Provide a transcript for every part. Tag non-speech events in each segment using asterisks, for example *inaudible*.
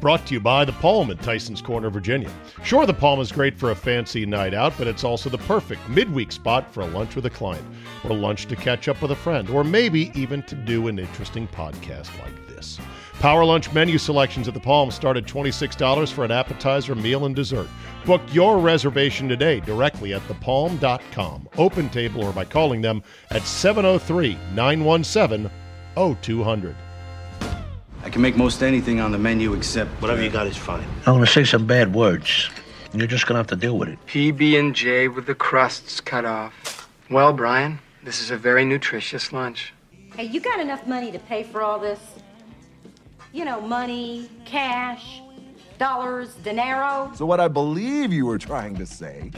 Brought to you by The Palm in Tyson's Corner, Virginia. Sure, The Palm is great for a fancy night out, but it's also the perfect midweek spot for a lunch with a client, or lunch to catch up with a friend, or maybe even to do an interesting podcast like this. Power lunch menu selections at The Palm start at $26 for an appetizer, meal, and dessert. Book your reservation today directly at thepalm.com, open table, or by calling them at 703 917 0200. I can make most anything on the menu except Whatever you uh, got is fine. I'm gonna say some bad words. You're just gonna have to deal with it. PB and J with the crusts cut off. Well, Brian, this is a very nutritious lunch. Hey, you got enough money to pay for all this? You know, money, cash, dollars, dinero. So, what I believe you were trying to say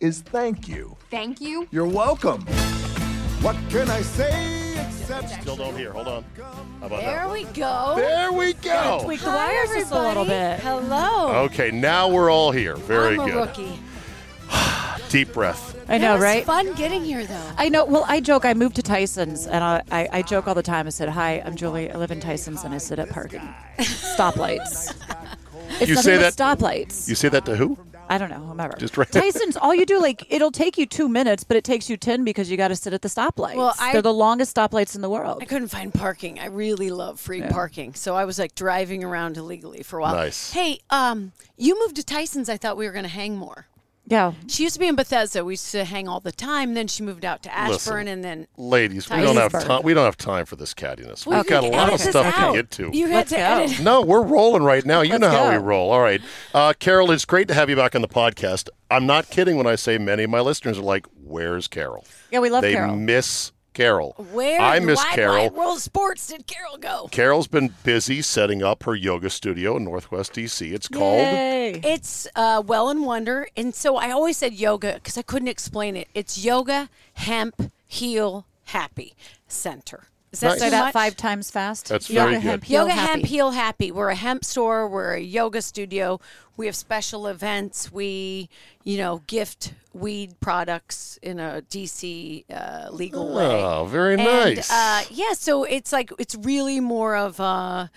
is thank you. Thank you. You're welcome. What can I say except. Still don't hear. Hold on. How about There that? we go. There we go. Tweak the wires just a little bit. Hello. Okay, now we're all here. Very I'm a good. rookie. *sighs* Deep breath. I know, it was right? Fun getting here though. I know. Well, I joke. I moved to Tyson's, and I, I, I joke all the time. I said, "Hi, I'm Julie. I live in Tyson's, and I sit at parking *laughs* stoplights." It's You nothing say but that- stoplights. You say that to who? I don't know, whomever. Just right- Tyson's. All you do, like, it'll take you two minutes, but it takes you ten because you got to sit at the stoplights. Well, I- They're the longest stoplights in the world. I couldn't find parking. I really love free parking, so I was like driving around illegally for a while. Nice. Hey, um, you moved to Tyson's. I thought we were going to hang more. Yeah. She used to be in Bethesda. We used to hang all the time. Then she moved out to Ashburn, Listen, and then Ladies, we don't have Tyson's. time. We don't have time for this cattiness. Well, We've you got a can lot of edit this stuff to get to. You had Let's to go. edit. No, we're rolling right now. You know Let's how we go. roll. All right. Uh, Carol, it's great to have you back on the podcast. I'm not kidding when I say many of my listeners are like, where's Carol? Yeah, we love Carol. they Carol. miss Carol. Where I miss wide, Carol. wide world sports did Carol go? Carol's been busy setting up her yoga studio in Northwest DC. It's called Yay. It's uh, Well and Wonder, and so I always said yoga because I couldn't explain it. It's Yoga Hemp Heal Happy Center. Is that Nice. too Say that five times fast. That's Yoga, very good. hemp, heal, Yoga happy. Hemp Heal Happy. We're a hemp store. We're a yoga studio. We have special events. We, you know, gift weed products in a DC uh, legal way. Oh, very And, nice. uh, yeah, so it's like it's really more of a,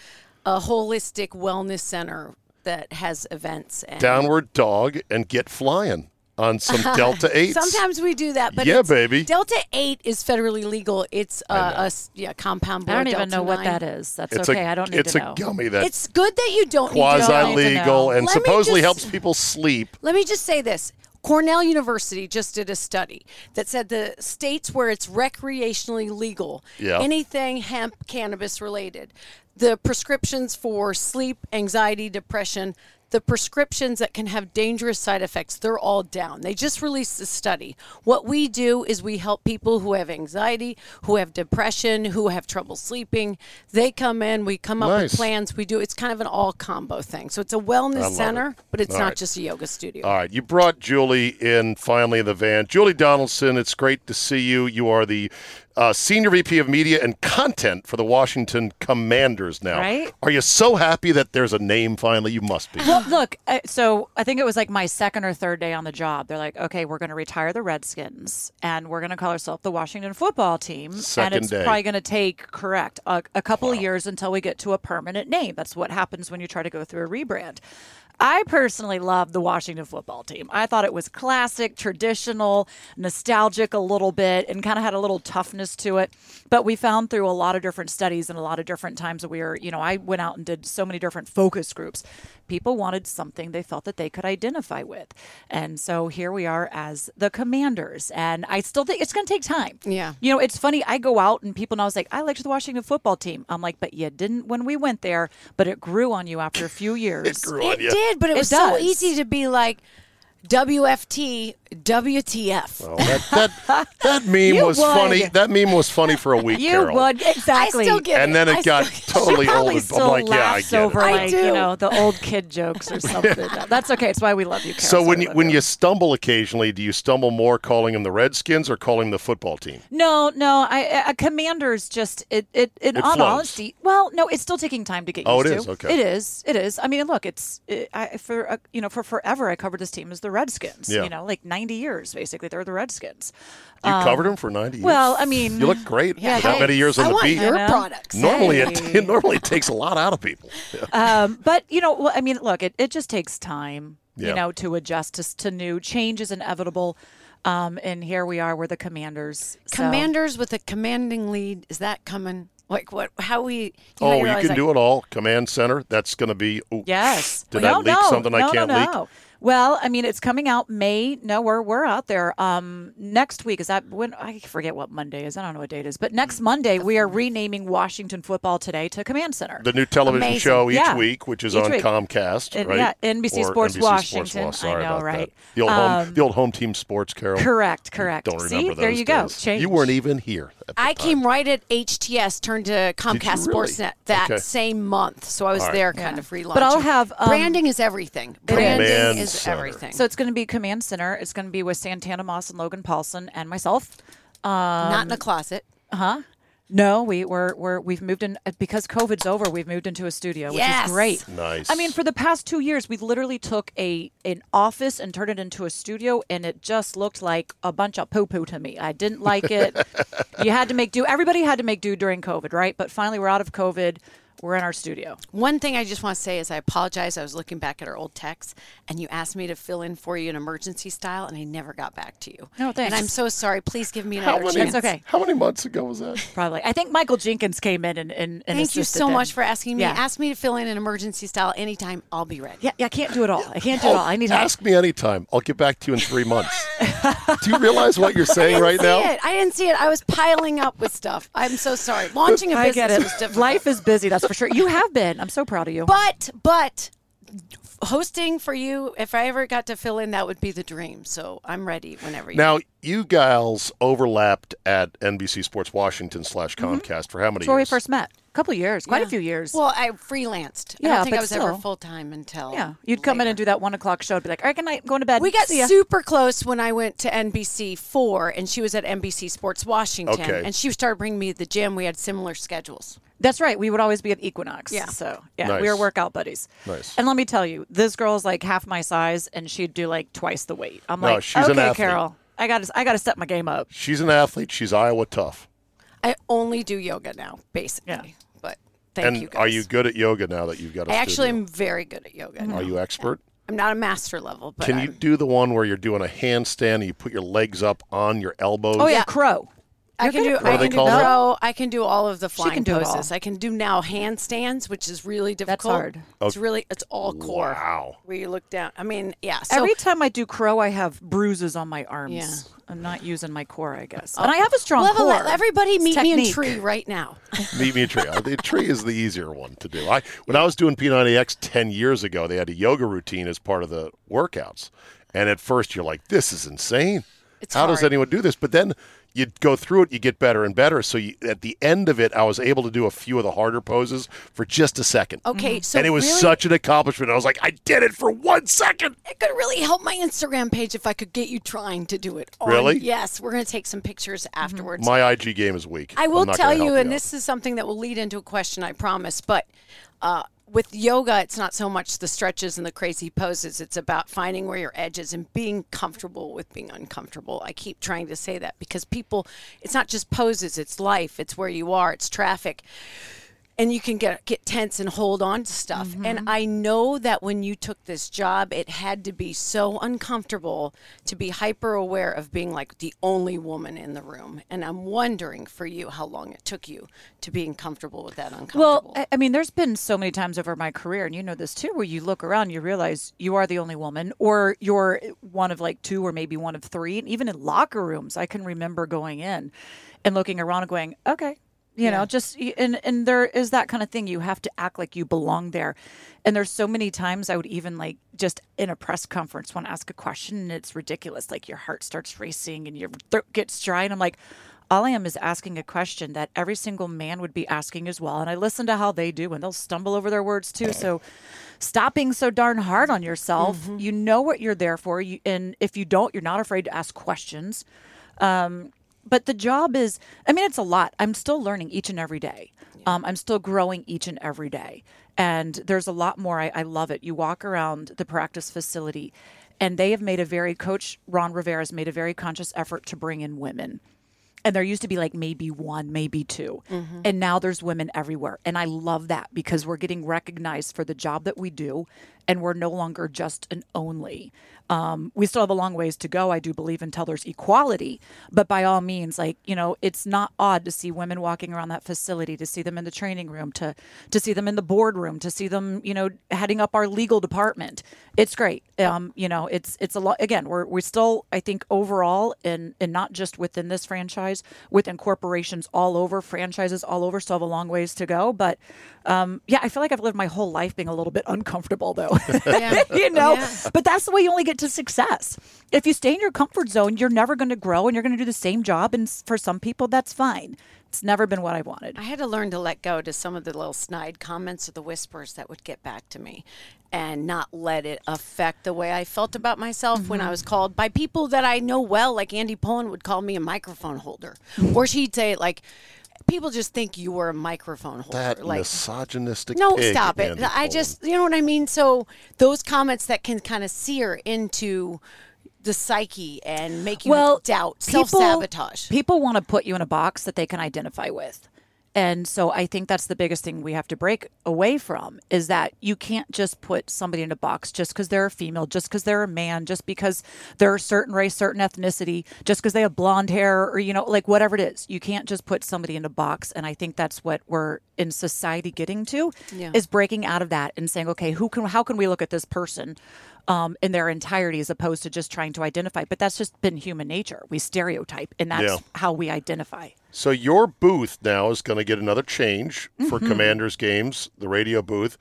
a holistic wellness center that has events. And Downward dog and get flying on some *laughs* Delta 8s. Sometimes we do that, but Yeah, it's- baby. Delta Eight is federally legal. It's uh, a s- yeah compound. I don't board, even Delta know what 9. that is. That's it's okay. a, I don't need it's to a gummy that's It's good that you don't need to know. quasi legal and Let me supposedly just- helps people sleep. Let me just say this. Cornell University just did a study that said the states where it's recreationally legal, Yeah. anything hemp, cannabis related, the prescriptions for sleep, anxiety, depression, the prescriptions that can have dangerous side effects, they're all down. They just released a study. What we do is we help people who have anxiety, who have depression, who have trouble sleeping. They come in, we come up Nice. with plans, we do it's kind of an all combo thing. So it's a wellness love it. center, but it's All not right. just a yoga studio. All right, you brought Julie in finally in the van. Julie Donaldson, it's great to see you. You are the uh, Senior VP of Media and Content for the Washington Commanders now. Right? Are you so happy that there's a name finally? You must be. Well, look, uh, so I think it was like my second or third day on the job. They're like, okay, we're going to retire the Redskins and we're going to call ourselves the Washington football team. Second and it's day. probably going to take, correct, a, a couple of years until we get to a permanent name. That's what happens when you try to go through a rebrand. I personally loved the Washington football team. I thought it was classic, traditional, nostalgic a little bit, and kind of had a little toughness to it. But we found through a lot of different studies and a lot of different times that we were, you know, I went out and did so many different focus groups. People wanted something they felt that they could identify with. And so here we are as the commanders. And I still think it's going to take time. Yeah. You know, it's funny. I go out and people know I was like, I liked the Washington football team. I'm like, but you didn't when we went there, but it grew on you after a few *laughs* years. It grew on It you. did, but it It was so does. easy to be like WFT, WTF. Oh, that, that, *laughs* that meme was would. funny. That meme was funny for a week, You Carol. would exactly. I still get And then it I got still- totally old. probably I'm still like, yeah, I laughs get over it. I like you know the old kid jokes or *laughs* something. That's okay. It's why we love you. Carol. So when why you when you stumble occasionally, do you stumble more calling them the Redskins or calling them the football team? no no I a commander's just it it in It all flows. honesty well no it's still taking time to get Oh, used it to is? Okay. it is it is I mean look it's it, I for uh, you know for forever I covered this team as the Redskins Yeah. you know like ninety years basically they're the Redskins You covered them for ninety years. Um, well I mean you look great Yeah, for that many years on I the want beat. your know. products. Normally, it, Hey. *laughs* it normally takes a lot out of people. um, but you know, well, I mean, look, it, it just takes time, Yeah. you know, to adjust to, to new. Change is inevitable, um, and here we are. We're the commanders. so- Commanders with a commanding lead. Is that coming? Like what? How we? You know, Oh, you you can like, do it all. Command center. That's going to be. Ooh, Yes. Did Well, that leak no, something I can't no, leak? No. Well, I mean, it's coming out May. No, we're we're out there. Um, next week is that when I forget what Monday is. I don't know what date it is, but next Monday we are renaming Washington Football Today to Command Center. The new television Amazing. show each Yeah. week, which is Each on week. Comcast, And, right? yeah, NBC Or Sports NBC Washington. I Sorry know, about right? that. The old home, Um, the old home team sports, Carol. Correct, correct. Don't remember See, those there you go. days. Change. You weren't even here. at the I time. came right at HTS, turned to Comcast really? Sportsnet that Okay. same month, so I was All right. there kind of relaunching. But I'll have, um, branding is everything. It is. Branding Command is Center. everything. So it's going to be Command Center. It's going to be with Santana Moss and Logan Paulsen and myself. not in a closet. Huh? No, we we're, we're we've moved in uh, because COVID's over. We've moved into a studio, which Yes. is great. Nice. I mean, for the past two years, we literally took a an office and turned it into a studio, and it just looked like a bunch of poo poo to me. I didn't like it. *laughs* you had to make do. Everybody had to make do during COVID, right? But finally, we're out of COVID. We're in our studio. One thing I just want to say is I apologize. I was looking back at our old texts, and you asked me to fill in for you in emergency style, and I never got back to you. No, thanks. And I'm so sorry. Please give me How another many, chance. That's okay. How many months ago was that? Probably. I think Michael Jenkins came in and and, and Thank you so then. much for asking me. Yeah. Ask me to fill in an emergency style anytime. I'll be ready. Yeah, yeah, I can't do it all. I can't do it oh, all. I need help. Ask me anytime. I'll get back to you in three months. *laughs* Do you realize what you're saying right now? it. I didn't see it. I was piling up with stuff. I'm so sorry. Launching a I business I get it. was difficult. Life is busy, that's for sure. You have been. I'm so proud of you. But but hosting for you, if I ever got to fill in, that would be the dream. So I'm ready whenever you. Now, you gals overlapped at NBC Sports Washington slash mm-hmm. Comcast for how many That's where we first met. A couple of years, quite Yeah. a few years. Well, I freelanced. I Yeah, don't think I but was ever full time until. yeah, you'd come in and do that one o'clock show. and Be like, all right, good night, I'm going to bed. We got super close when I went to NBC four, and she was at NBC Sports Washington, Okay. and she started bringing me to the gym. We had similar schedules. That's right. We would always be at Equinox. Yeah. So yeah, Nice. we were workout buddies. Nice. And let me tell you, this girl's like half my size, and she'd do like twice the weight. I'm No, like, she's okay, athlete. Carol, I got to, I got to step my game up. She's an athlete. She's Iowa tough. I only do yoga now, basically. Yeah. But thank and you guys. are you good at yoga now that you've got a I actually studio? am very good at yoga. now. Are you expert? I'm not a master level, but Can you I'm- do the one where you're doing a handstand and you put your legs up on your elbows? Oh yeah, crow. I can do. at What I do they can do call crow. I can do all of the flying can do it all. poses. I can do now handstands, which is really difficult. hard. It's really it's all core. Wow. Where you look down. I mean, yeah. So Every time I do crow, I have bruises on my arms. Yeah. I'm not using my core, I guess. And I have a strong we'll have a core. everybody It's meet me in technique. tree right now. *laughs* Meet me a tree. Uh, The tree is the easier one to do. I when I was doing P90X ten years ago, they had a yoga routine as part of the workouts, and at first you're like, "This is insane. It's How does hard. anyone do this?" But then you go through it, you get better and better. So you, at the end of it, I was able to do a few of the harder poses for just a second. Okay, so and it was really, such an accomplishment. I was like, I did it for one second. it could really help my Instagram page if I could get you trying to do it. on- Really? Yes, we're going to take some pictures afterwards. My IG game is weak. I will tell you, and out. this is something that will lead into a question, I promise. But uh, with yoga, it's not so much the stretches and the crazy poses. It's about finding where your edge is and being comfortable with being uncomfortable. I keep trying to say that because people, it's not just poses, it's life, it's where you are, it's traffic. And you can get get tense and hold on to stuff. Mm-hmm. And I know that when you took this job, it had to be so uncomfortable to be hyper aware of being like the only woman in the room. And I'm wondering for you how long it took you to being comfortable with that uncomfortable. Well, I- I mean, there's been so many times over my career, and you know this too, where you look around, you realize you are the only woman, or you're one of like two, or maybe one of three. And even in locker rooms, I can remember going in and looking around and going, okay. You know, just and and there is that kind of thing. You have to act like you belong there. And there's so many times I would even like just in a press conference want to ask a question and it's ridiculous. Like your heart starts racing and your throat gets dry, and I'm like, all I am is asking a question that every single man would be asking as well. And I listen to how they do, and they'll stumble over their words too. So stop being so darn hard on yourself. You know what you're there for. You, and if you don't, you're not afraid to ask questions. Um, but the job is, I mean, it's a lot. I'm still learning each and every day. Um, I'm still growing each and every day. And there's a lot more. I, I love it. You walk around the practice facility, and they have made a very, Coach Ron Rivera has made a very conscious effort to bring in women and there used to be like maybe one, maybe 2 And now there's women everywhere. And I love that because we're getting recognized for the job that we do and we're no longer just an only. Um, we still have a long ways to go, I do believe, until there's equality. But by all means, like, you know, it's not odd to see women walking around that facility, to see them in the training room, to to see them in the boardroom, to see them, you know, heading up our legal department. It's great. Um, you know, it's it's a lot again, we're we still, I think, overall and and not just within this franchise, within corporations all over, franchises all over, still have a long ways to go. But um, yeah, I feel like I've lived my whole life being a little bit uncomfortable though. Yeah. *laughs* you know, Yeah. but that's the way you only get to success. If you stay in your comfort zone, you're never going to grow and you're going to do the same job. And for some people, that's fine. It's never been what I wanted. I had to learn to let go to some of the little snide comments or the whispers that would get back to me and not let it affect the way I felt about myself when I mm-hmm. was called by people that I know well, like Andy Pollin would call me a microphone holder. or she'd say, like, people just think you were a microphone holder. that like, misogynistic. no, pig, stop it. Andy I just, you know what I mean? So those comments that can kind of sear into the psyche and make you well, doubt, self sabotage. People want to put you in a box that they can identify with. And so I think that's the biggest thing we have to break away from is that you can't just put somebody in a box just because they're a female, just because they're a man, just because they're a certain race, certain ethnicity, just because they have blonde hair or, you know, like whatever it is. You can't just put somebody in a box. And I think that's what we're in society getting to Yeah. is breaking out of that and saying, okay, who can, how can we look at this person um, in their entirety as opposed to just trying to identify? But that's just been human nature. We stereotype and that's Yeah. how we identify. So your booth now is going to get another change for Mm-hmm. Commanders games, the radio booth.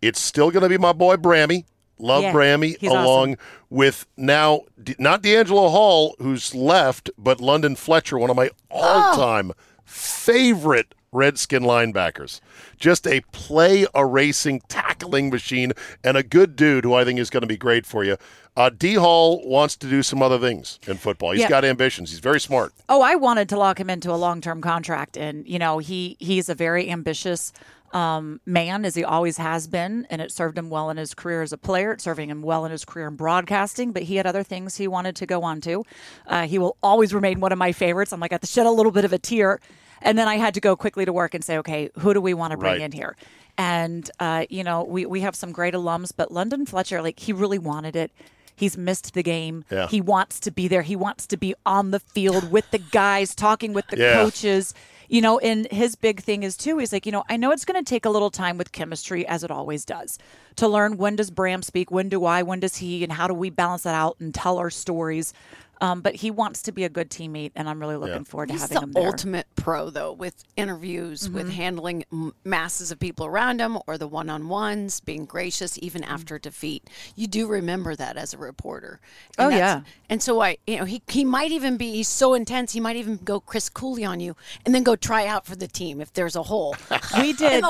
It's still going to be my boy Brammy. Love Yeah, Brammy along awesome. with now D- not D'Angelo Hall who's left, but London Fletcher, one of my all-time favorite Redskin linebackers. Just a play erasing tackling machine and a good dude who I think is going to be great for you. Uh, D Hall wants to do some other things in football. He's Yeah. got ambitions. He's very smart. Oh, I wanted to lock him into a long-term contract, and you know he he's a very ambitious um, man, as he always has been, and it served him well in his career as a player. It's serving him well in his career in broadcasting, but he had other things he wanted to go on to. Uh, he will always remain one of my favorites. I'm like, I had to shed a little bit of a tear, and then I had to go quickly to work and say, okay, who do we want to bring Right. in here? And uh, you know, we we have some great alums, but London Fletcher, like he really wanted it. He's missed the game. Yeah. He wants to be there. He wants to be on the field with the guys, talking with the Yeah. coaches. You know, and his big thing is too, he's like, you know, I know it's going to take a little time with chemistry, as it always does, to learn when does Bram speak, when do I, when does he, and how do we balance that out and tell our stories. Um, but he wants to be a good teammate, and I'm really looking forward to He's having the him there. ultimate pro, though, with interviews, with Mhm. handling m- masses of people around him, or the one-on-ones, being gracious even Mm. after defeat. You do remember that as a reporter. Oh, And that's- yeah. And so I, you know, he he might even be he's so intense. He might even go Chris Cooley on you, and then go try out for the team if there's a hole. *laughs* we *laughs* did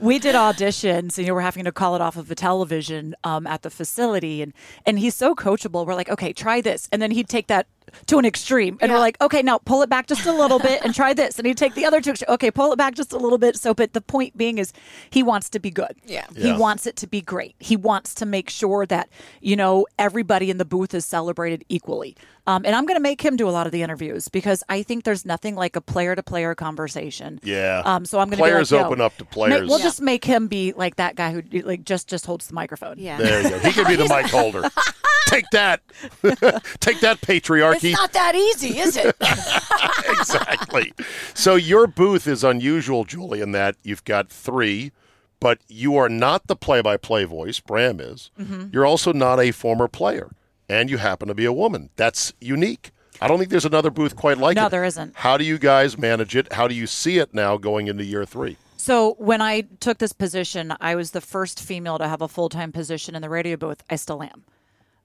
we did auditions and you know, we're having to call it off of the television um, at the facility and and he's so coachable we're like okay try this and then he'd take that to an extreme and we're like okay now pull it back just a little bit and try this and he'd take the other two okay pull it back just a little bit so but the point being is he wants to be good Yeah. he wants it to be great he wants to make sure that you know everybody in the booth is celebrated equally um, and i'm going to make him do a lot of the interviews because i think there's nothing like a player to player conversation Yeah. um, so I'm going to Players be like, Yo, open up to ma- players. we'll just make him be like that guy who like just just holds the microphone. Yeah. There you go. He could be the *laughs* mic holder. *laughs* Take that. *laughs* Take that, patriarchy. It's not that easy, is it? *laughs* exactly. So your booth is unusual, Julie, in that you've got three, but you are not the play-by-play voice. Bram is. Mm-hmm. You're also not a former player, and you happen to be a woman. That's unique. I don't think there's another booth quite like it. No, there isn't. How do you guys manage it? How do you see it now going into year three? So when I took this position, I was the first female to have a full time position in the radio booth. I still am.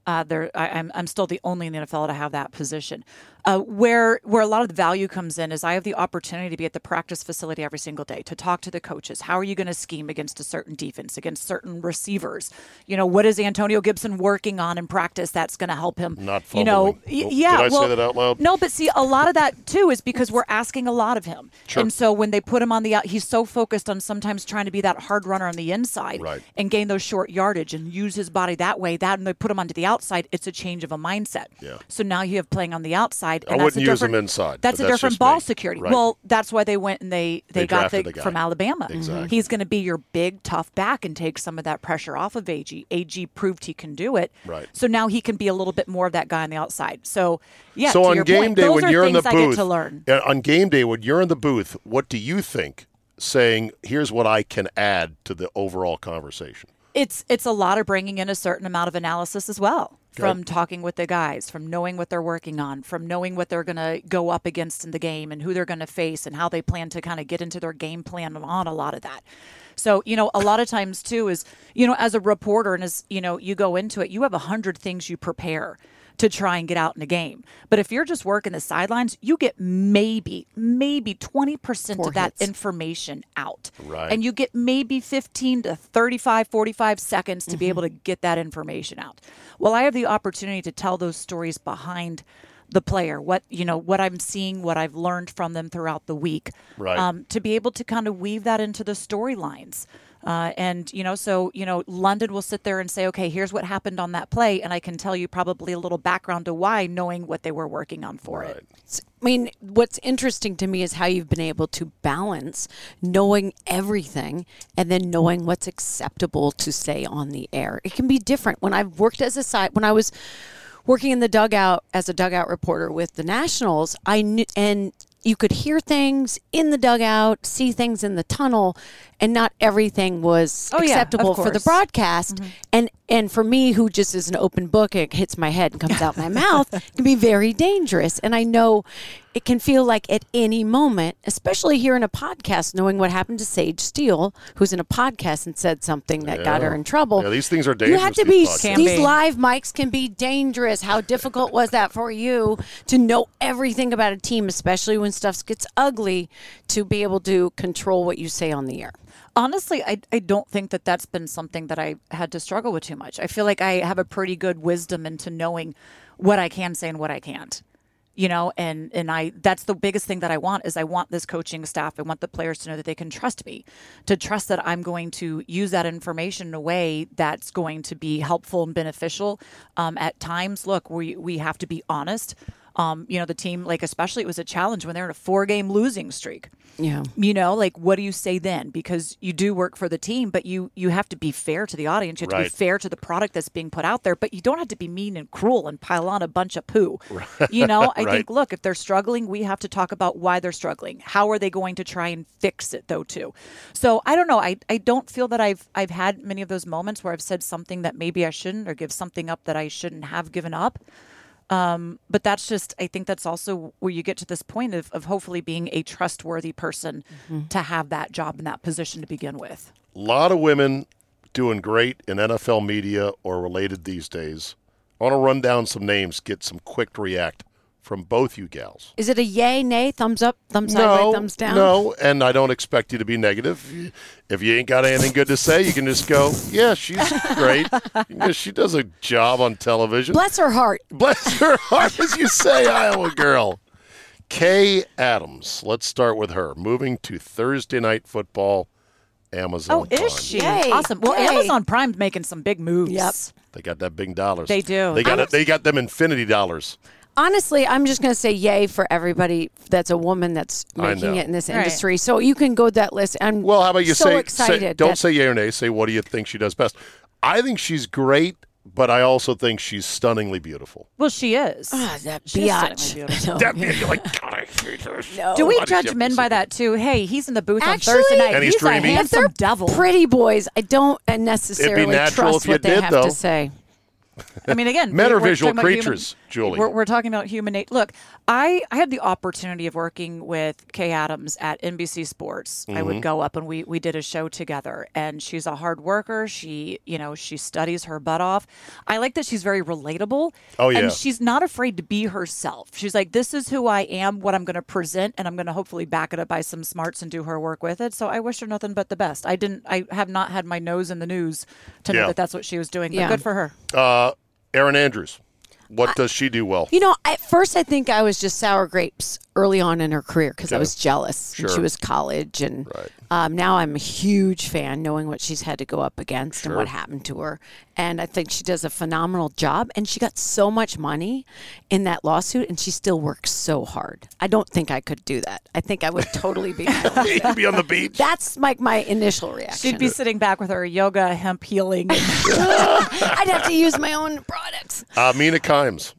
Uh, there, I, I'm I'm still the only in the NFL to have that position. Uh, where where a lot of the value comes in is I have the opportunity to be at the practice facility every single day to talk to the coaches. How are you going to scheme against a certain defense, against certain receivers? You know, what is Antonio Gibson working on in practice that's going to help him? Not you know, Oh, yeah. did I say that out loud? No, but see, a lot of that too is because we're asking a lot of him, Sure. and so when they put him on the out, he's so focused on sometimes trying to be that hard runner on the inside Right. and gain those short yardage and use his body that way. That and they put him onto the outside, it's a change of a mindset. Yeah. So now you have playing on the outside. I And that's wouldn't a use him different- inside, That's a that's different ball me. security. Right. Well, that's why they went and they they, They got the, the from Alabama. Exactly. He's going to be your big tough back and take some of that pressure off of AG. AG proved he can do it. Right. So now he can be a little bit more of that guy on the outside. So yeah. so to on your game point, day those when are you're in the things I booth, get to learn. uh, on game day when you're in the booth, what do you think? Saying, "Here's what I can add to the overall conversation." It's it's a lot of bringing in a certain amount of analysis as well. From talking with the guys, from knowing what they're working on, from knowing what they're going to go up against in the game and who they're going to face and how they plan to kind of get into their game plan on a lot of that. So, you know, a lot of times too is, you know, as a reporter and as, you know, you go into it, you have a hundred things you prepare to try and get out in a game. But if you're just working the sidelines, you get maybe, maybe 20% Four of that information out. Right. And you get maybe 15 to 35, 45 seconds to be Mm-hmm. able to get that information out. Well, I have the opportunity to tell those stories behind the player, what you know, what I'm seeing, what I've learned from them throughout the week, Right. um, to be able to kind of weave that into the storylines. Uh, and you know, so you know, London will sit there and say, "Okay, here's what happened on that play," and I can tell you probably a little background to why, knowing what they were working on for it. I mean, what's interesting to me is how you've been able to balance knowing everything and then knowing what's acceptable to say on the air. It can be different. When I've worked as a side, when I was working in the dugout as a dugout reporter with the Nationals, I knew, and you could hear things in the dugout, see things in the tunnel, and not everything was Oh, yeah, acceptable for the course. broadcast. Mm-hmm. And and for me, who just is an open book, it hits my head and comes out my mouth, it *laughs* can be very dangerous. And I know it can feel like at any moment, especially here in a podcast, knowing what happened to Sage Steele, who's in a podcast and said something that got her in trouble. Yeah, these things are dangerous. You have to these be podcasts. Can these be. live mics can be dangerous. How difficult was that for you to know everything about a team, especially when stuff gets ugly, to be able to control what you say on the air? Honestly, I, I don't think that that's been something that I had to struggle with too much. I feel like I have a pretty good wisdom into knowing what I can say and what I can't. You know, and and I that's the biggest thing that I want is I want this coaching staff, I want the players to know that they can trust me, to trust that I'm going to use that information in a way that's going to be helpful and beneficial. Um, at times, look, we we have to be honest. Um, you know, the team, like especially it was a challenge when they're in a four game losing streak. Yeah. you know like what do you say then? Because you do work for the team but you you have to be fair to the audience. You have to be fair to the product that's being put out there but you don't have to be mean and cruel and pile on a bunch of poo. You know *laughs* i Right. think look if they're struggling we have to talk about why they're struggling. How are they going to try and fix it though too? So i don't know. I i don't feel that i've i've had many of those moments where i've said something that maybe i shouldn't or give something up that i shouldn't have given up Um, but that's just, I think that's also where you get to this point of, of hopefully being a trustworthy person to have that job and that position to begin with. A lot of women doing great in NFL media or related these days. I want to run down some names, get some quick react from both you gals. Is it a yay, nay, thumbs up, thumbs sideways, thumbs down? No, and I don't expect you to be negative. If you ain't got anything good to say, you can just go, yeah, she's great. *laughs* She does a job on television. Bless her heart. Bless her heart, as you say, Iowa girl. Kay Adams. Let's start with her. Moving to Thursday night football, Amazon. Oh, Prime. is she? Yay. Awesome. Well, Yay. Amazon Prime's making some big moves. Yep. They got that big dollars. They do. They got I'm- it. They got them infinity dollars. Honestly, I'm just going to say yay for everybody that's a woman that's I making know. it in this Right. industry. So you can go that list. I'm Well, how about you so say, say excited. don't that- say yay or nay. Say what do you think she does best. I think she's great, but I also think she's stunningly beautiful. Well, she is. Ah, that She's biatch. stunningly beautiful. *laughs* That you're like, God, I hate her. *laughs* Do we Why did you judge to men say by that? that too? Hey, he's in the booth Actually- on Thursday night. And he's a dreamy. If handsome They're devil. pretty boys. I don't uh, necessarily natural trust if you what they did, have though. to say. I mean, again, men are visual about human- creatures, Julie. We're, we're talking about human nature. Look, I, I had the opportunity of working with Kay Adams at NBC Sports. I Mm-hmm. would go up and we we did a show together. And she's a hard worker. She you know she studies her butt off. I like that she's very relatable. Oh, yeah. and she's not afraid to be herself. She's like, this is who I am, what I'm going to present, and I'm going to hopefully back it up by some smarts and do her work with it. So I wish her nothing but the best. I didn't. I have not had my nose in the news to Yeah. know that that's what she was doing. But Yeah. good for her. Uh, Erin Andrews. What does she do well? You know, at first I think I was just sour grapes early on in her career because I was jealous. And Sure. she was college, and Right. um, now I'm a huge fan, knowing what she's had to go up against and what happened to her. And I think she does a phenomenal job. And she got so much money in that lawsuit, and she still works so hard. I don't think I could do that. I think I would totally be. *laughs* You'd be on the beach. That's like my initial reaction. She'd be sitting back with her yoga hemp healing. *laughs* I'd have to use my own products. Uh, Mina Kimes.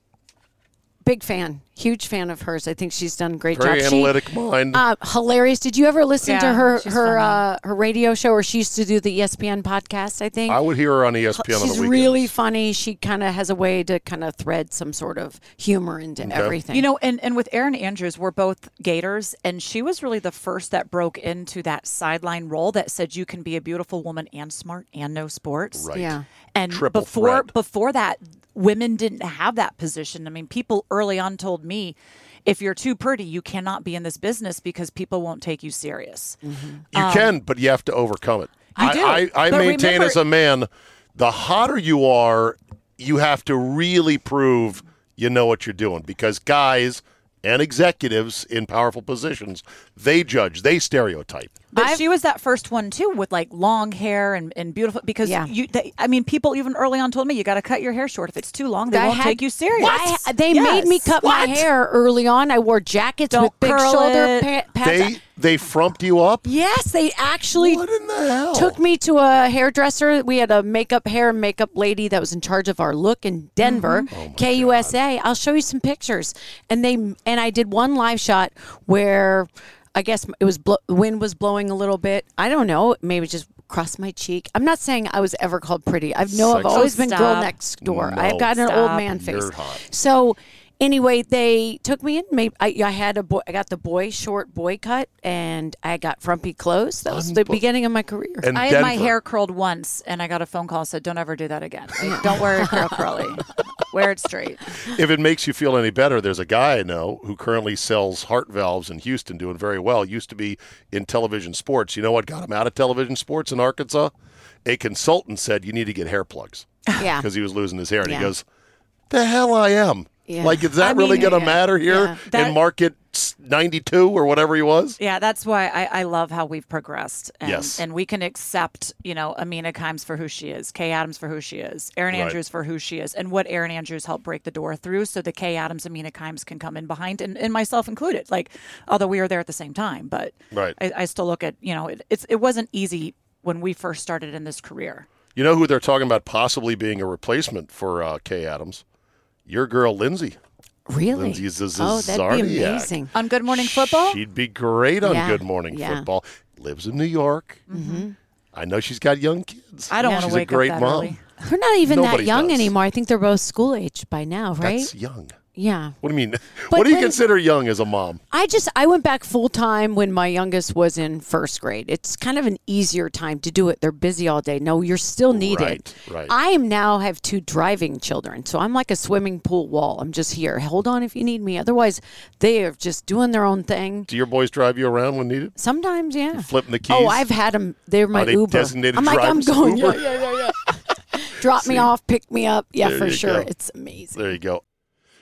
Big fan, huge fan of hers. I think she's done a great Very job. She- analytic mind. Uh, hilarious. Did you ever listen to her her uh, her radio show, or she used to do the ESPN podcast? I think I would hear her on ESPN on she's weekends. really funny. She kind of has a way to kind of thread some sort of humor into everything. You know, and, and with Erin Andrews, we're both Gators, and she was really the first that broke into that sideline role that said you can be a beautiful woman and smart and know sports. Right. yeah. And Triple before threat. before that, women didn't have that position. I mean, people early on told me, if you're too pretty, you cannot be in this business because people won't take you serious. You um, can, but you have to overcome it. You I, do. I, I maintain remember- as a man, the hotter you are, you have to really prove you know what you're doing because guys and executives in powerful positions, they judge, they stereotype. But I've- she was that first one too, with like long hair and, and beautiful. Because Yeah. you, they, I mean, people even early on told me you got to cut your hair short. If it's too long, they I won't had- take you serious. I- they made me Yes. cut my hair early on. I wore jackets Don't with big shoulder it. pa- pads. They they frumped you up. Yes, they actually What in the hell? took me to a hairdresser. We had a makeup hair and makeup lady that was in charge of our look in Denver, Mm-hmm. Oh KUSA. I'll show you some pictures. And they and I did one live shot where I guess it was blo- wind was blowing a little bit. I don't know, maybe just across my cheek. I'm not saying I was ever called pretty. I know I've always Oh, been girl stop. next door. No, I've got an old stop. man face. You're hot. So anyway, they took me in. Maybe I, I had a boy. I got the boy short boy cut, and I got frumpy clothes. That was the Unbe- beginning of my career. And I had my Denver. hair curled once, and I got a phone call that said, "Don't ever do that again. Like, don't wear *laughs* your hair curly. Wear it straight." *laughs* If it makes you feel any better, there's a guy I know who currently sells heart valves in Houston, doing very well. Used to be in television sports. You know what got him out of television sports in Arkansas? A consultant said you need to get hair plugs yeah. *laughs* because he was losing his hair, and Yeah. he goes, "The hell I am." Yeah. Like, is that I really going to yeah, matter here yeah. That- in market 92 or whatever he was? Yeah, that's why I, I love how we've progressed. And, Yes. and we can accept, you know, Amina Kimes for who she is, Kay Adams for who she is, Aaron Right. Andrews for who she is, and what Erin Andrews helped break the door through so the Kay Adams, Amina Kimes can come in behind, and, and myself included. Like, although we were there at the same time, but Right. I, I still look at, you know, it, it's it wasn't easy when we first started in this career. You know who they're talking about possibly being a replacement for uh, Kay Adams? Your girl, Lindsay. Really? Lindsay's a oh, that'd be amazing. On Good Morning Football? She'd be great on Yeah, Good Morning yeah. Football. Lives in New York. Mm-hmm. I know she's got young kids. I don't want She's to a wake great up that mom. early. They're not even Nobody that young does. anymore. I think they're both school age by now, right? That's young. Yeah. What do you mean? *laughs* But what do you when- consider young as a mom? I just I went back full time when my youngest was in first grade. It's kind of an easier time to do it. They're busy all day. No, you're still needed. Right, right. I am now have two driving children, so I'm like a swimming pool wall. I'm just here. Hold on if you need me. Otherwise, they are just doing their own thing. Do your boys drive you around when needed? Sometimes, yeah. Flipping the oh, keys? Oh, I've had them. They're my Are they Uber. designated I'm like, I'm going. Uber? Yeah, yeah, yeah, yeah. *laughs* Drop me off, pick me up. Yeah, There for sure. go. It's amazing. There you go.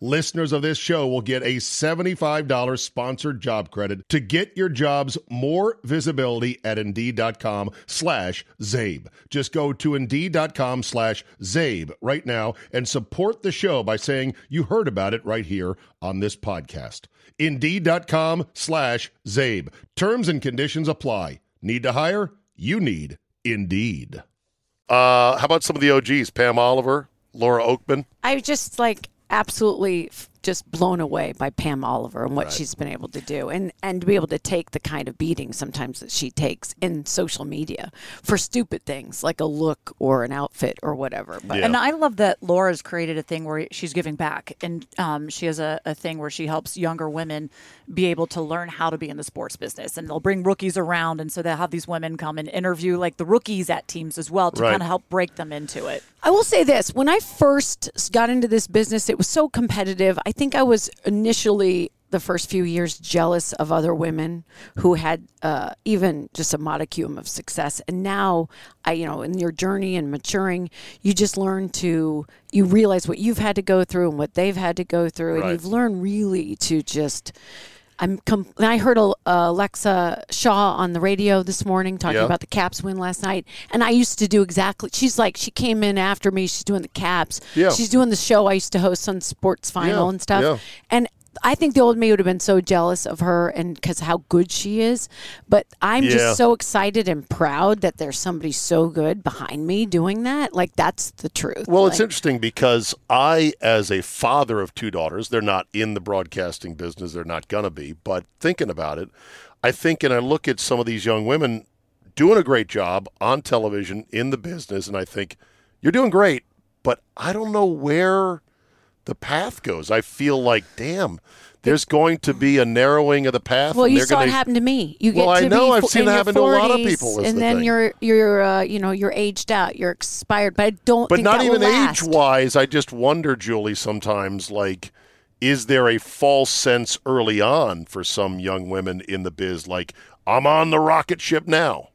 Listeners of this show will get a $75 sponsored job credit to get your jobs more visibility at Indeed.com slash Zabe. Just go to Indeed.com slash Zabe right now and support the show by saying you heard about it right here on this podcast. Indeed.com slash Zabe. Terms and conditions apply. Need to hire? You need Indeed. Uh, how about some of the OGs? Pam Oliver, Laura Okmin. I was just like absolutely just blown away by Pam Oliver and what she's been able to do, and and to be able to take the kind of beating sometimes that she takes in social media for stupid things like a look or an outfit or whatever. But Yeah. And I love that Laura's created a thing where she's giving back. And um, she has a, a thing where she helps younger women be able to learn how to be in the sports business. And they'll bring rookies around. And so they'll have these women come and interview like the rookies at teams as well to Right. kind of help break them into it. I will say this: when I first got into this business, it was so competitive. I think I was initially the first few years jealous of other women who had uh, even just a modicum of success. And now, I, you know, in your journey and maturing, you just learn to you realize what you've had to go through and what they've had to go through, Right. and you've learned really to just. I'm. Com- I heard uh, Alexa Shaw on the radio this morning talking Yeah. about the Caps win last night, and I used to do exactly. She's like, she came in after me. She's doing the Caps. Yeah. She's doing the show I used to host on Sports Final Yeah, and stuff. yeah. And I think the old me would have been so jealous of her and because how good she is. But I'm Yeah. just so excited and proud that there's somebody so good behind me doing that. Like that's the truth. Well, it's interesting because I, as a father of two daughters, they're not in the broadcasting business. They're not going to be. But thinking about it, I think and I look at some of these young women doing a great job on television in the business, and I think you're doing great, but I don't know where the path goes. I feel like, damn, there's going to be a narrowing of the path. Well, and you they're saw gonna, it happen to me. You get Well, I know. be I've seen it your happen to a lot of people, and the then thing. you're you're uh, you know you're aged out. You're expired. But I don't. But think not that even age wise. I just wonder, Julie, sometimes, like, is there a false sense early on for some young women in the biz, like, I'm on the rocket ship now?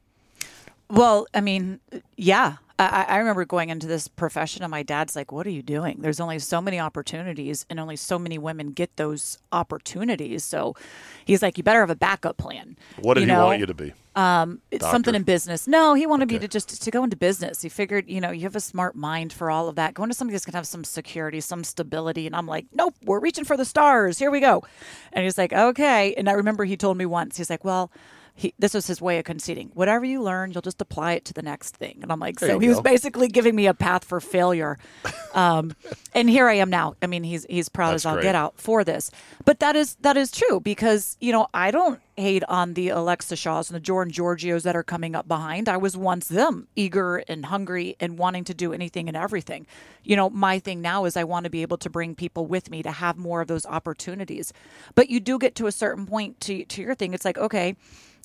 Well, I mean, yeah. I, I remember going into this profession, and my dad's like, "What are you doing? There's only so many opportunities, and only so many women get those opportunities." So, he's like, "You better have a backup plan." What did he know? want you to be? Um, it's something in business. No, he wanted me to just to go into business. He figured, you know, you have a smart mind for all of that. Go into something that's gonna have some security, some stability. And I'm like, nope, we're reaching for the stars. Here we go. And he's like, okay. And I remember he told me once, he's like, well. He, this was his way of conceding. Whatever you learn, you'll just apply it to the next thing. And I'm like, There so he was basically giving me a path for failure. *laughs* Um, and here I am now. I mean, he's he's proud That's as I'll great. get out for this. But that is that is true because you know I don't hate on the Alexa Shaws and the Jordan Giorgios that are coming up behind. I was once them, eager and hungry and wanting to do anything and everything. You know, my thing now is I want to be able to bring people with me to have more of those opportunities. But you do get to a certain point to to your thing. It's like okay.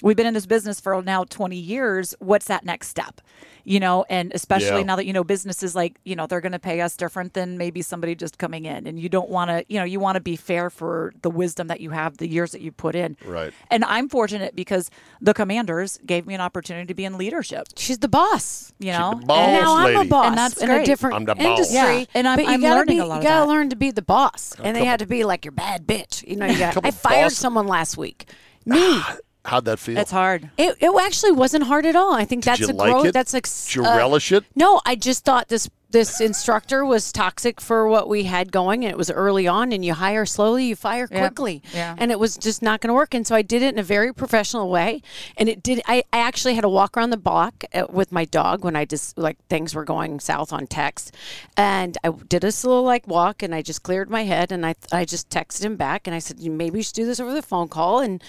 We've been in this business for now 20 years. What's that next step? You know, and especially Yeah. now that you know businesses like you know they're going to pay us different than maybe somebody just coming in and you don't want to you know you want to be fair for the wisdom that you have the years that you put in Right. and and I'm fortunate because the commanders gave me an opportunity to be in leadership. She's the boss. You know, the boss And now I'm a boss And that's in a different I'm the boss. industry. Yeah, and I'm- but you I'm gotta learning be, a lot You gotta that. learn to be the boss, and they had to be like your bad bitch. You know, *laughs* you got. Couple I fired boss- someone last week. Ah, me. How'd that feel? it's hard. It, it actually wasn't hard at all. I think that's you a like growth. it? That's a. Did you relish uh, it? No, I just thought this this instructor was toxic for what we had going, and it was early on. And you hire slowly, you fire quickly, Yeah. and it was just not going to work. And so I did it in a very professional way, and it did. I, I actually had to walk around the block uh, with my dog when I just like things were going south on text, and I did a slow like walk, and I just cleared my head, and I I just texted him back, and I said maybe you should do this over the phone call, and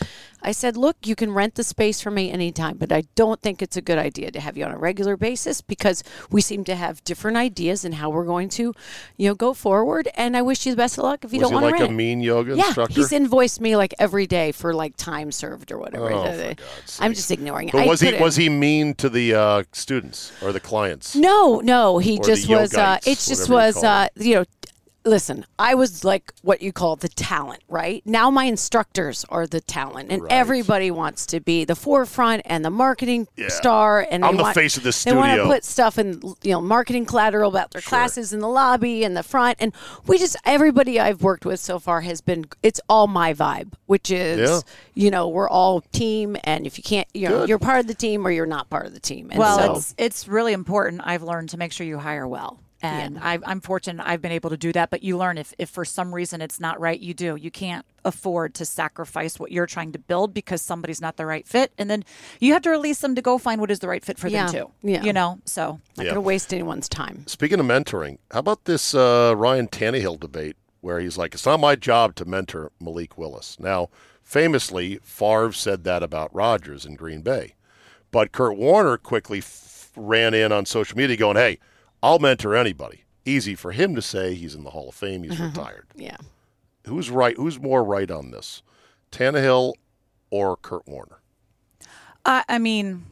I said, look, you can rent the space from me anytime, but I don't think it's a good idea to have you on a regular basis because we seem to have different ideas in how we're going to, you know, go forward. And I wish you the best of luck if you Was don't want like a it. mean yoga yeah, instructor? he's invoiced me like every day for like time served or whatever. Oh, I'm just ignoring it. But I was he was he mean to the uh, students or the clients? No, no, he Or just was. Uh, just whatever you was. Uh, you know, listen, I was like what you call the talent, right? Now my instructors are the talent, and Right. everybody wants to be the forefront and the marketing Yeah. star. And I'm the want, face of this They want to studio. put stuff in, you know, marketing collateral about their classes in the lobby and the front, and we just everybody I've worked with so far has been. It's all my vibe, which is, Yeah. you know, we're all team, and if you can't, you know, Good. you're part of the team or you're not part of the team. And Well, so, it's it's really important. I've learned to make sure you hire well. And I, I'm fortunate I've been able to do that. But you learn if, if for some reason it's not right, you do. You can't afford to sacrifice what you're trying to build because somebody's not the right fit. And then you have to release them to go find what is the right fit for Yeah, them too. yeah. You know, so not Yeah. going to waste anyone's time. Speaking of mentoring, how about this uh, Ryan Tannehill debate where he's like, "It's not my job to mentor Malik Willis." Now, famously, Favre said that about Rodgers in Green Bay, but Kurt Warner quickly f- ran in on social media, going, "Hey, I'll mentor anybody." Easy for him to say. He's in the Hall of Fame. He's mm-hmm. retired. Yeah. Who's right? Who's more right on this, Tannehill or Kurt Warner? I, I mean,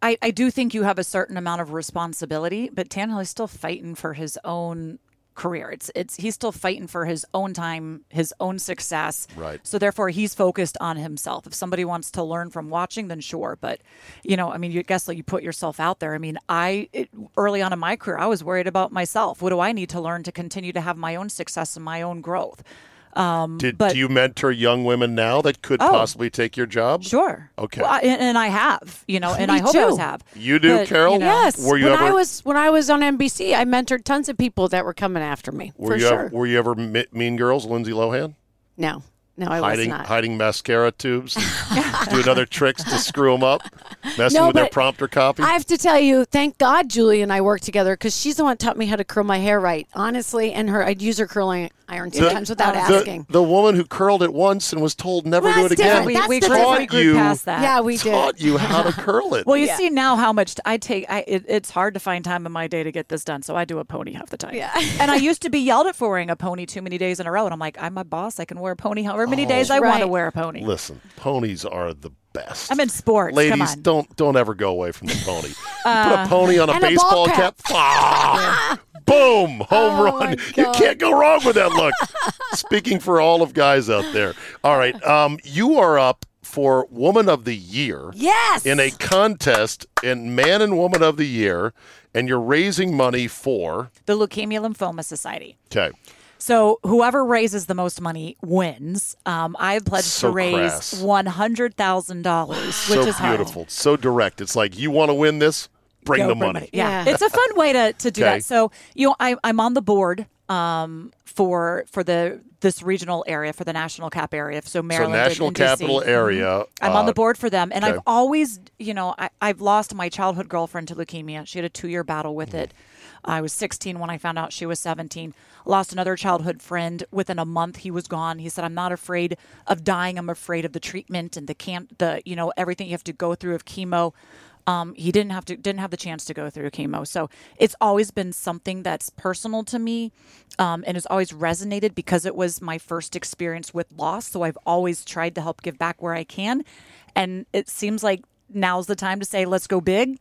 I, I do think you have a certain amount of responsibility, but Tannehill is still fighting for his own career. It's it's he's still fighting for his own time, his own success. Right. So therefore, he's focused on himself. If somebody wants to learn from watching, then sure. But you know, I mean, you guess like you put yourself out there. I mean, I it, early on in my career, I was worried about myself. What do I need to learn to continue to have my own success and my own growth? Um, Did but- do you mentor young women now that could Oh. possibly take your job? Sure. Okay. Well, I- and, and I have, you know, *laughs* and Me I hope I always have. You do, But, Carol? you know, Yes. Were you when ever- I was when I was on NBC, I mentored tons of people that were coming after me. Were for you sure. ever, were you ever Mean Girls, Lindsay Lohan? no, no, I was hiding not. hiding mascara tubes, *laughs* doing other tricks to screw them up, messing No, with their prompter copy. I have to tell you, thank God Julie and I worked together because she's the one that taught me how to curl my hair right. Honestly, and her, I'd use her curling iron sometimes without the, asking. the woman who curled it once and was told never Well, do it again. We, That's we, the grew, different- we grew you- that. yeah, we did. taught you how to curl it. *laughs* Well, you Yeah. see now how much I take. I, it, it's hard to find time in my day to get this done, so I do a pony half the time. Yeah. and I used to be *laughs* yelled at for wearing a pony too many days in a row, and I'm like, I'm my boss. I can wear a pony however many oh, days I want to wear a pony. Listen, ponies are the best. I'm in sports. Come Ladies, on. don't don't ever go away from the pony. You put a pony on a and a baseball cap. cap. *laughs* boom, home Oh, run. You can't go wrong with that look. Speaking for all of guys out there. All right, um, you are up for Woman of the Year. Yes. in a contest in Man and Woman of the Year, and you're raising money for. the Leukemia Lymphoma Society. Okay. So whoever raises the most money wins. Um, I have pledged So to raise one hundred thousand dollars, which so is hard. beautiful. So direct. It's like, you want to win this? Bring Go the bring money. Yeah. Yeah. it's a fun way to, to do Okay. that. So you know, I, I'm on the board um, for for the this regional area for the national cap area. So So, Maryland, and- national and DC. capital area. I'm on uh, the board for them, and okay. I've always, you know, I, I've lost my childhood girlfriend to leukemia. She had a two-year battle with Mm-hmm. it. I was 16 when I found out she was 17. Lost another childhood friend within a month. He was gone. He said, "I'm not afraid of dying. I'm afraid of the treatment and the can the you know everything you have to go through of chemo." Um, he didn't have to didn't have the chance to go through chemo, so it's always been something that's personal to me, um, and has always resonated because it was my first experience with loss. So I've always tried to help give back where I can, and it seems like now's the time to say let's go big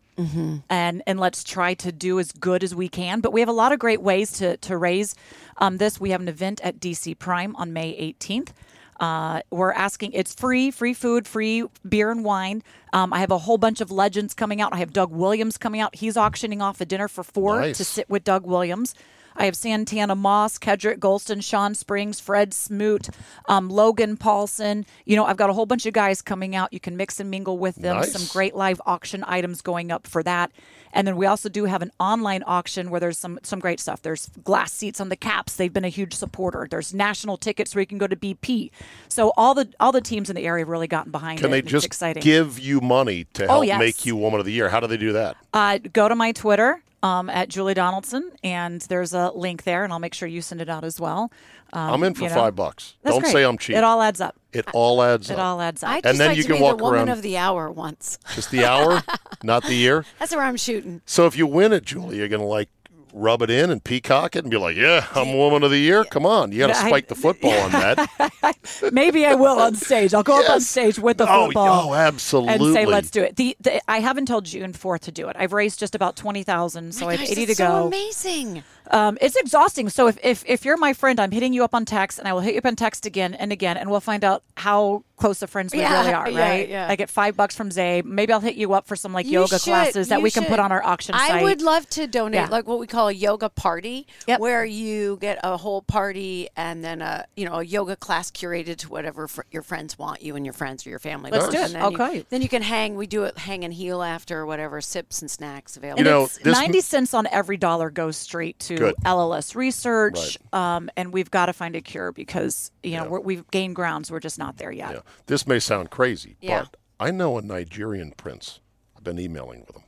and and let's try to do as good as we can. But we have a lot of great ways to to raise um, this. We have an event at DC Prime on May 18th. Uh, we're asking, it's free, free food, free beer and wine. Um, I have a whole bunch of legends coming out. I have Doug Williams coming out. He's auctioning off a dinner for four Nice. to sit with Doug Williams. I have Santana Moss, Kedric Golston, Shawn Springs, Fred Smoot, um, Logan Paulsen. You know, I've got a whole bunch of guys coming out. You can mix and mingle with them. Nice. Some great live auction items going up for that. And then we also do have an online auction where there's some some great stuff. There's glass seats on the caps. They've been a huge supporter. There's national tickets where you can go to BP. So all the all the teams in the area have really gotten behind Can it. they just exciting. give you money to Oh, help yes. make you Woman of the Year? How do they do that? Uh, go to my Twitter um, at Julie Donaldson, and there's a link there, and I'll make sure you send it out as well. Um, I'm in for you know. five bucks. That's Don't great. say I'm cheap. It all adds up. It all adds It up. all adds up. I'd And just then like you to can be walk the woman around- of the hour once. Just the hour, not the year. *laughs* That's where I'm shooting. So if you win it, Julie, you're gonna like rub it in and peacock it and be like, "Yeah, I'm Woman of the Year." Come on, you got to spike the football on that. *laughs* Maybe I will on stage. I'll go up on stage with the Oh, football. oh, absolutely. And say, let's do it. The, the I have until June 4th to do it. I've raised just about 20,000, so I have Gosh, 80 to that's go. amazing. Um, it's exhausting. So if, if if you're my friend, I'm hitting you up on text, and I will hit you up on text again and again, and we'll find out how close of friends we Yeah, really are. Right? yeah. I get five bucks from Zay. Maybe I'll hit you up for some like You yoga should, classes that you we can put on our auction I site. would love to donate, Yeah. like what we call a yoga party, Yep. where you get a whole party and then a you know a yoga class curated to whatever fr- your friends want you and your friends or your family. Let's wants. do it. And then you- Okay. then you can hang. We do it hang and heel after whatever. Sips and snacks available. You know, it's this- 90 cents on every dollar goes straight to Good. LLS research. Um, and we've got to find a cure because, you know, we're, we've gained grounds. We're just not there yet. Yeah. This may sound crazy, Yeah. but I know a Nigerian prince. I've been emailing with him.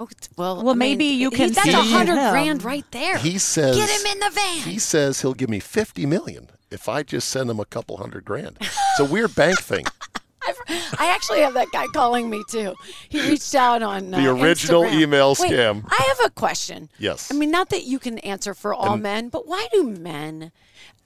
Oh, well, Well, I mean, maybe you he- can That's a hundred grand right there. He says "Get him in the van." He says he'll give me 50 million if I just send him a couple hundred grand. It's a weird bank thing. I actually have that guy calling me too. He reached out on uh, The original Instagram. email Wait, scam. I have a question. Yes. I mean, not that you can answer for all men, but why do men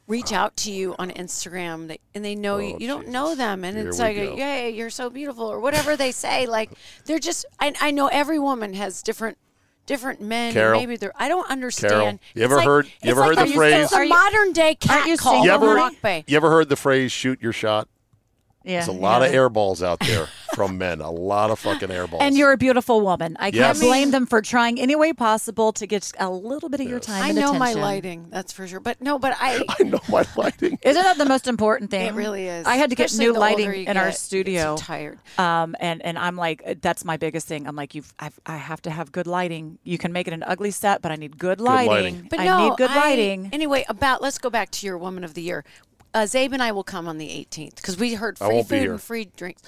reach out to you on Instagram they, and they know you, you don't know them and Oh, Here it's like, go. "Yay, you're so beautiful," or whatever they say. Like they're just. I, I know every woman has different. Different men, Carol. maybe they're. I don't understand. Carol, you It's ever like- heard- you it's ever like heard the phrase- It's a modern day cat you call. single? You ever, Rock Bay. you ever heard the phrase "shoot your shot"? Yeah. There's a lot of yeah. air balls out there *laughs* from men. A lot of fucking air balls. And you're a beautiful woman. I Yes. can't blame them for trying any way possible to get a little bit of your time I and know my lighting, that's for sure. But no, but I. *laughs* I know my lighting. Isn't that the most important thing? It really is. I had to get new lighting you in our studio. I'm tired. Um, and and I'm like, uh, that's my biggest thing. I'm like, you've, I've, to have good lighting. You can make it an ugly set, but I need good lighting. Good lighting. But I no, need good I- lighting. Anyway, about let's go back to your Woman of the Year. Uh, Zabe and I will come on the 18th because we heard I free won't be food here. and free drinks.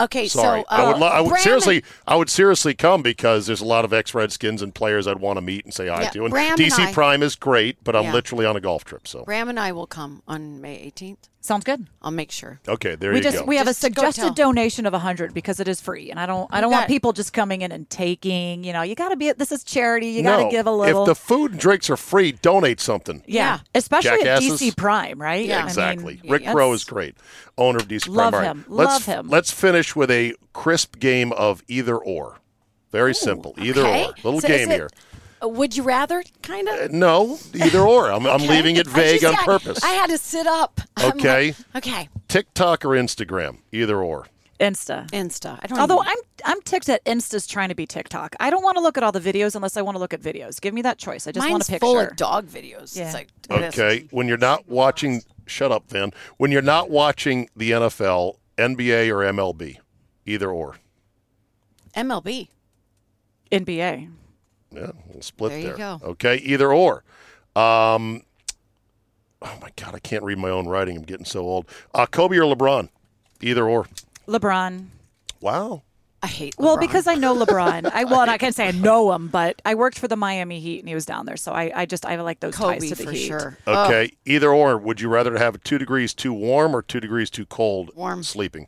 Okay, Sorry, so uh, I would. Lo- I would seriously. I would seriously come because there's a lot of ex-Redskins and players I'd want to meet and say hi Yeah, to. And Bram and DC I- Prime is great, but I'm Yeah. literally on a golf trip. So Bram and I will come on May 18th. Sounds good. I'll make sure. okay, there we you just go. we have Just a suggested donation of a hundred because it is free, and I don't I don't want got- people just coming in and taking. You know, you got to be. This is charity. You got to no, give a little. If the food and drinks are free, donate something. yeah. Yeah. especially at DC Prime, right? Yeah. I mean, Exactly. Rick Crow is great, owner of DC Prime. Love All right, him. Let's, Love him. Let's finish with a crisp game of either or. Very simple. Either Okay. or. Little So game it- here. Uh, would you rather? Kind of. No, either or. I'm, I'm *laughs* leaving it vague on purpose. I, had to sit up. Okay. like, okay. TikTok or Instagram? Either or. Insta. Insta. I don't. Although even- I'm I'm ticked at Insta's trying to be TikTok. I don't want to look at all the videos unless I want to look at videos. Give me that choice. I just want mine's a picture. full of dog videos. Yeah. It's like this. Okay. When you're not watching, shut up, Van. When you're not watching the NFL, NBA or MLB? Either or. MLB. NBA. Yeah, we'll split There there. you go. Okay, either or. Um, oh my God, I can't read my own writing. I'm getting so old. Uh, Kobe or LeBron? Either or. LeBron. Wow. I hate. Well, because I know LeBron. I well, I can't say I know *laughs* him, but I worked for the Miami Heat and he was down there, so I, I just I like those Kobe ties to the for Heat. sure. Okay, either or. Would you rather have two degrees too warm or two degrees too cold? Warm. Sleeping,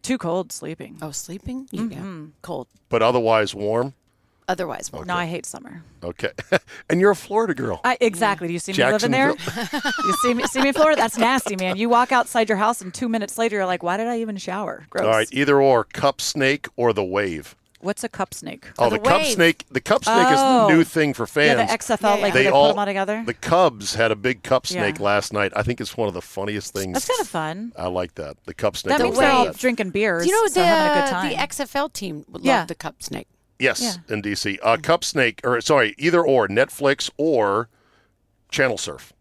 Too cold sleeping. Oh, sleeping? Yeah. Mm-hmm. Cold. but otherwise warm. Otherwise, warm. No, I hate summer. Okay, *laughs* and you're a Florida girl. I, exactly. Do you see me living there? *laughs* you see me, see me in Florida? That's nasty, man. You walk outside your house and two minutes later, you're like, why did I even shower? Gross. All right, either or. Cup snake or the wave. What's a cup snake? Oh, the the Cup snake. The Cup snake is Oh. the new thing for fans. Yeah, fans. the XFL, Yeah, like yeah. where they they all put them all together. The Cubs had a big Cup snake Yeah. last night. I think it's one of the funniest things. That's kind of fun. I like that. The Cup snake. That means they're all drinking beers. Do you know so the having a good time. the XFL team would Yeah. love the cup snake? Yes, in DC. Uh, Cup snake, or sorry, either or Netflix or Channel Surf.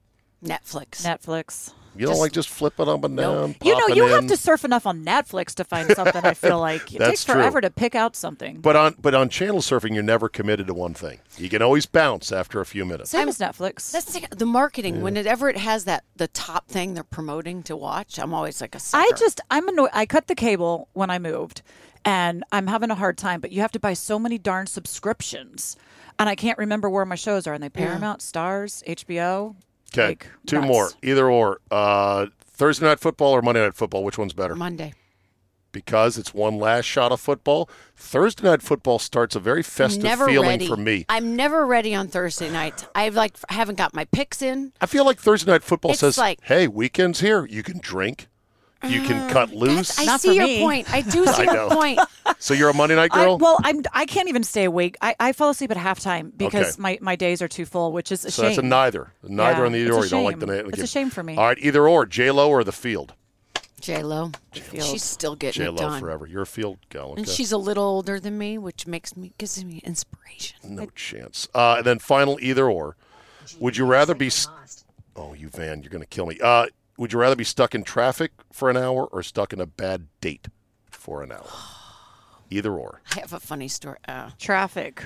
Netflix. Netflix. You don't Just- like just flipping up and Nope. down. You know, popping you have to surf enough on Netflix to find something. I feel like it *laughs* That's takes true. forever to pick out something. But on but on channel surfing, you're never committed to one thing. You can always bounce after a few minutes. Same as Netflix. That's the, the marketing. Whenever it has that the top thing they're promoting to watch, I'm always like a sucker. I just I'm annoyed. I cut the cable when I moved, and I'm having a hard time. But you have to buy so many darn subscriptions, and I can't remember where my shows are. And they Paramount, Starz, HBO. Okay, Like, two nuts. more, either or. Uh, Thursday night football or Monday night football? Which one's better? Monday. Because it's one last shot of football. Thursday night football starts a very festive never feeling ready. for me. I'm never ready on Thursday night. I've like I haven't got my picks in. I feel like Thursday night football It's says, like- "Hey, weekend's here. You can drink, you can cut loose." I Not see for your me. point. I do *laughs* see I know. your point. so you're a Monday night I, girl. well, I'm I can't even stay awake. I, I fall asleep at halftime because Okay. my, my days are too full, which is a so shame. that's a neither. Neither Yeah, on the either it's a or. You don't like the shame. name. It's a shame for me. All right, either or. J Lo or the field. J Lo. She's still getting J it Lo done. forever. You're a field gal. Okay. And she's a little older than me, which makes me gives me inspiration. no chance. Uh, and then final either or. Would you rather be? St- oh, you Van, you're going to kill me. Uh, would you rather be stuck in traffic for an hour or stuck in a bad date for an hour? *sighs* Either or. I have a funny story. Uh, Traffic.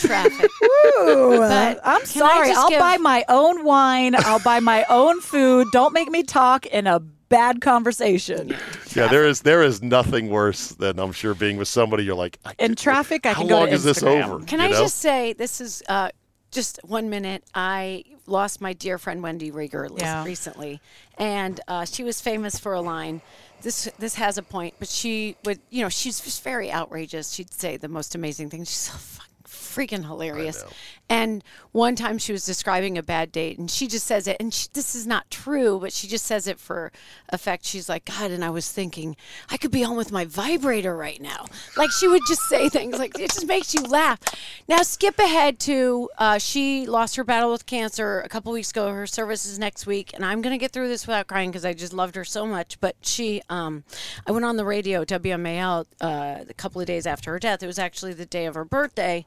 traffic. *laughs* but I'm sorry. I'll give- buy my own wine. I'll buy my own food. Don't make me talk in a bad conversation. Yeah, there is there is nothing worse than I'm sure being with somebody you're like. I, In traffic, I how can go long to is this over? Can you I just say this is uh, just one minute? I lost my dear friend Wendy Rieger Yeah. recently, and uh, she was famous for a line. This this has a point, but she would you know she's just very outrageous. She'd say the most amazing things. She's so fucking freaking hilarious. And one time she was describing a bad date, and she just says it, and she, this is not true, but she just says it for effect. She's like, God, and I was thinking I could be home with my vibrator right now. Like she would just say things like it just makes you laugh. Now skip ahead to uh, she lost her battle with cancer a couple weeks ago. Her service is next week, and I'm gonna get through this without crying because I just loved her so much. But she, um, I went on the radio WMAL uh, a couple of days after her death. It was actually the day of her birthday.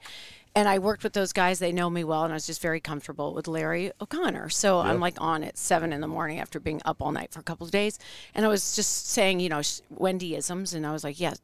And I worked with those guys. They know me well, and I was just very comfortable with Larry O'Connor. So I'm like on at seven in the morning after being up all night for a couple of days. And I was just saying, you know, sh- Wendyisms, and I was like, yeah,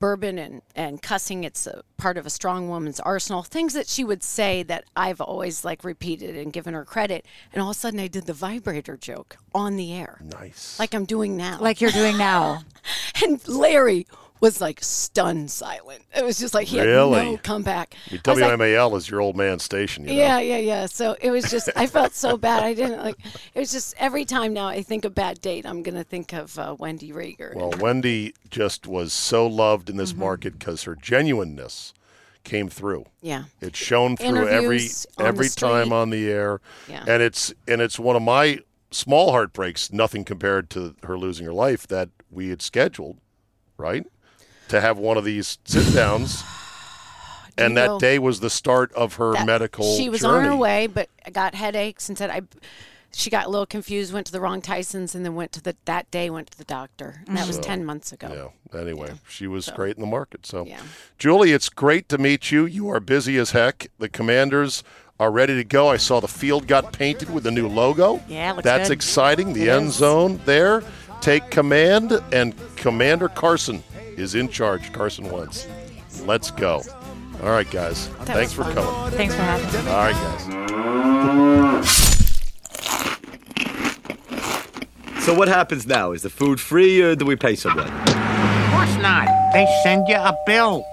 bourbon and, and cussing, it's a part of a strong woman's arsenal. Things that she would say that I've always like repeated and given her credit. And all of a sudden, I did the vibrator joke on the air, Nice. like I'm doing now. Like you're doing now. *laughs* and Larry was like stunned silent. It was just like he Really? had no comeback. Was like, WMAL is your old man station. You know? yeah, yeah, yeah. So it was just, I felt so bad. I didn't like, it was just every time now I think of bad date, I'm going to think of uh, Wendy Rieger. Well, Wendy just was so loved in this Mm-hmm. market because her genuineness came through. yeah. It's shown through every Interviews the every time on the air, Yeah. and it's and it's one of my small heartbreaks. Nothing compared to her losing her life that we had scheduled, right? To have one of these sit downs, *sighs* and that know day was the start of her medical. She was journey. on her way, but got headaches and said, I, she got a little confused, went to the wrong Tyson's, and then went to the, that day went to the doctor. And that was 10 months ago. Yeah. Anyway, she was great in the market. So, Yeah. Julie, it's great to meet you. You are busy as heck. The Commanders are ready to go. I saw the field got painted with the new logo. Yeah, looks That's good. exciting. The It end is. zone there. Take command, and Commander Carson is in charge. Carson Wentz. Let's go. All right, guys. Thanks for was coming. Thanks for having me. All right, guys. So what happens now? Is the food free or do we pay someone? Of course not. They send you a bill.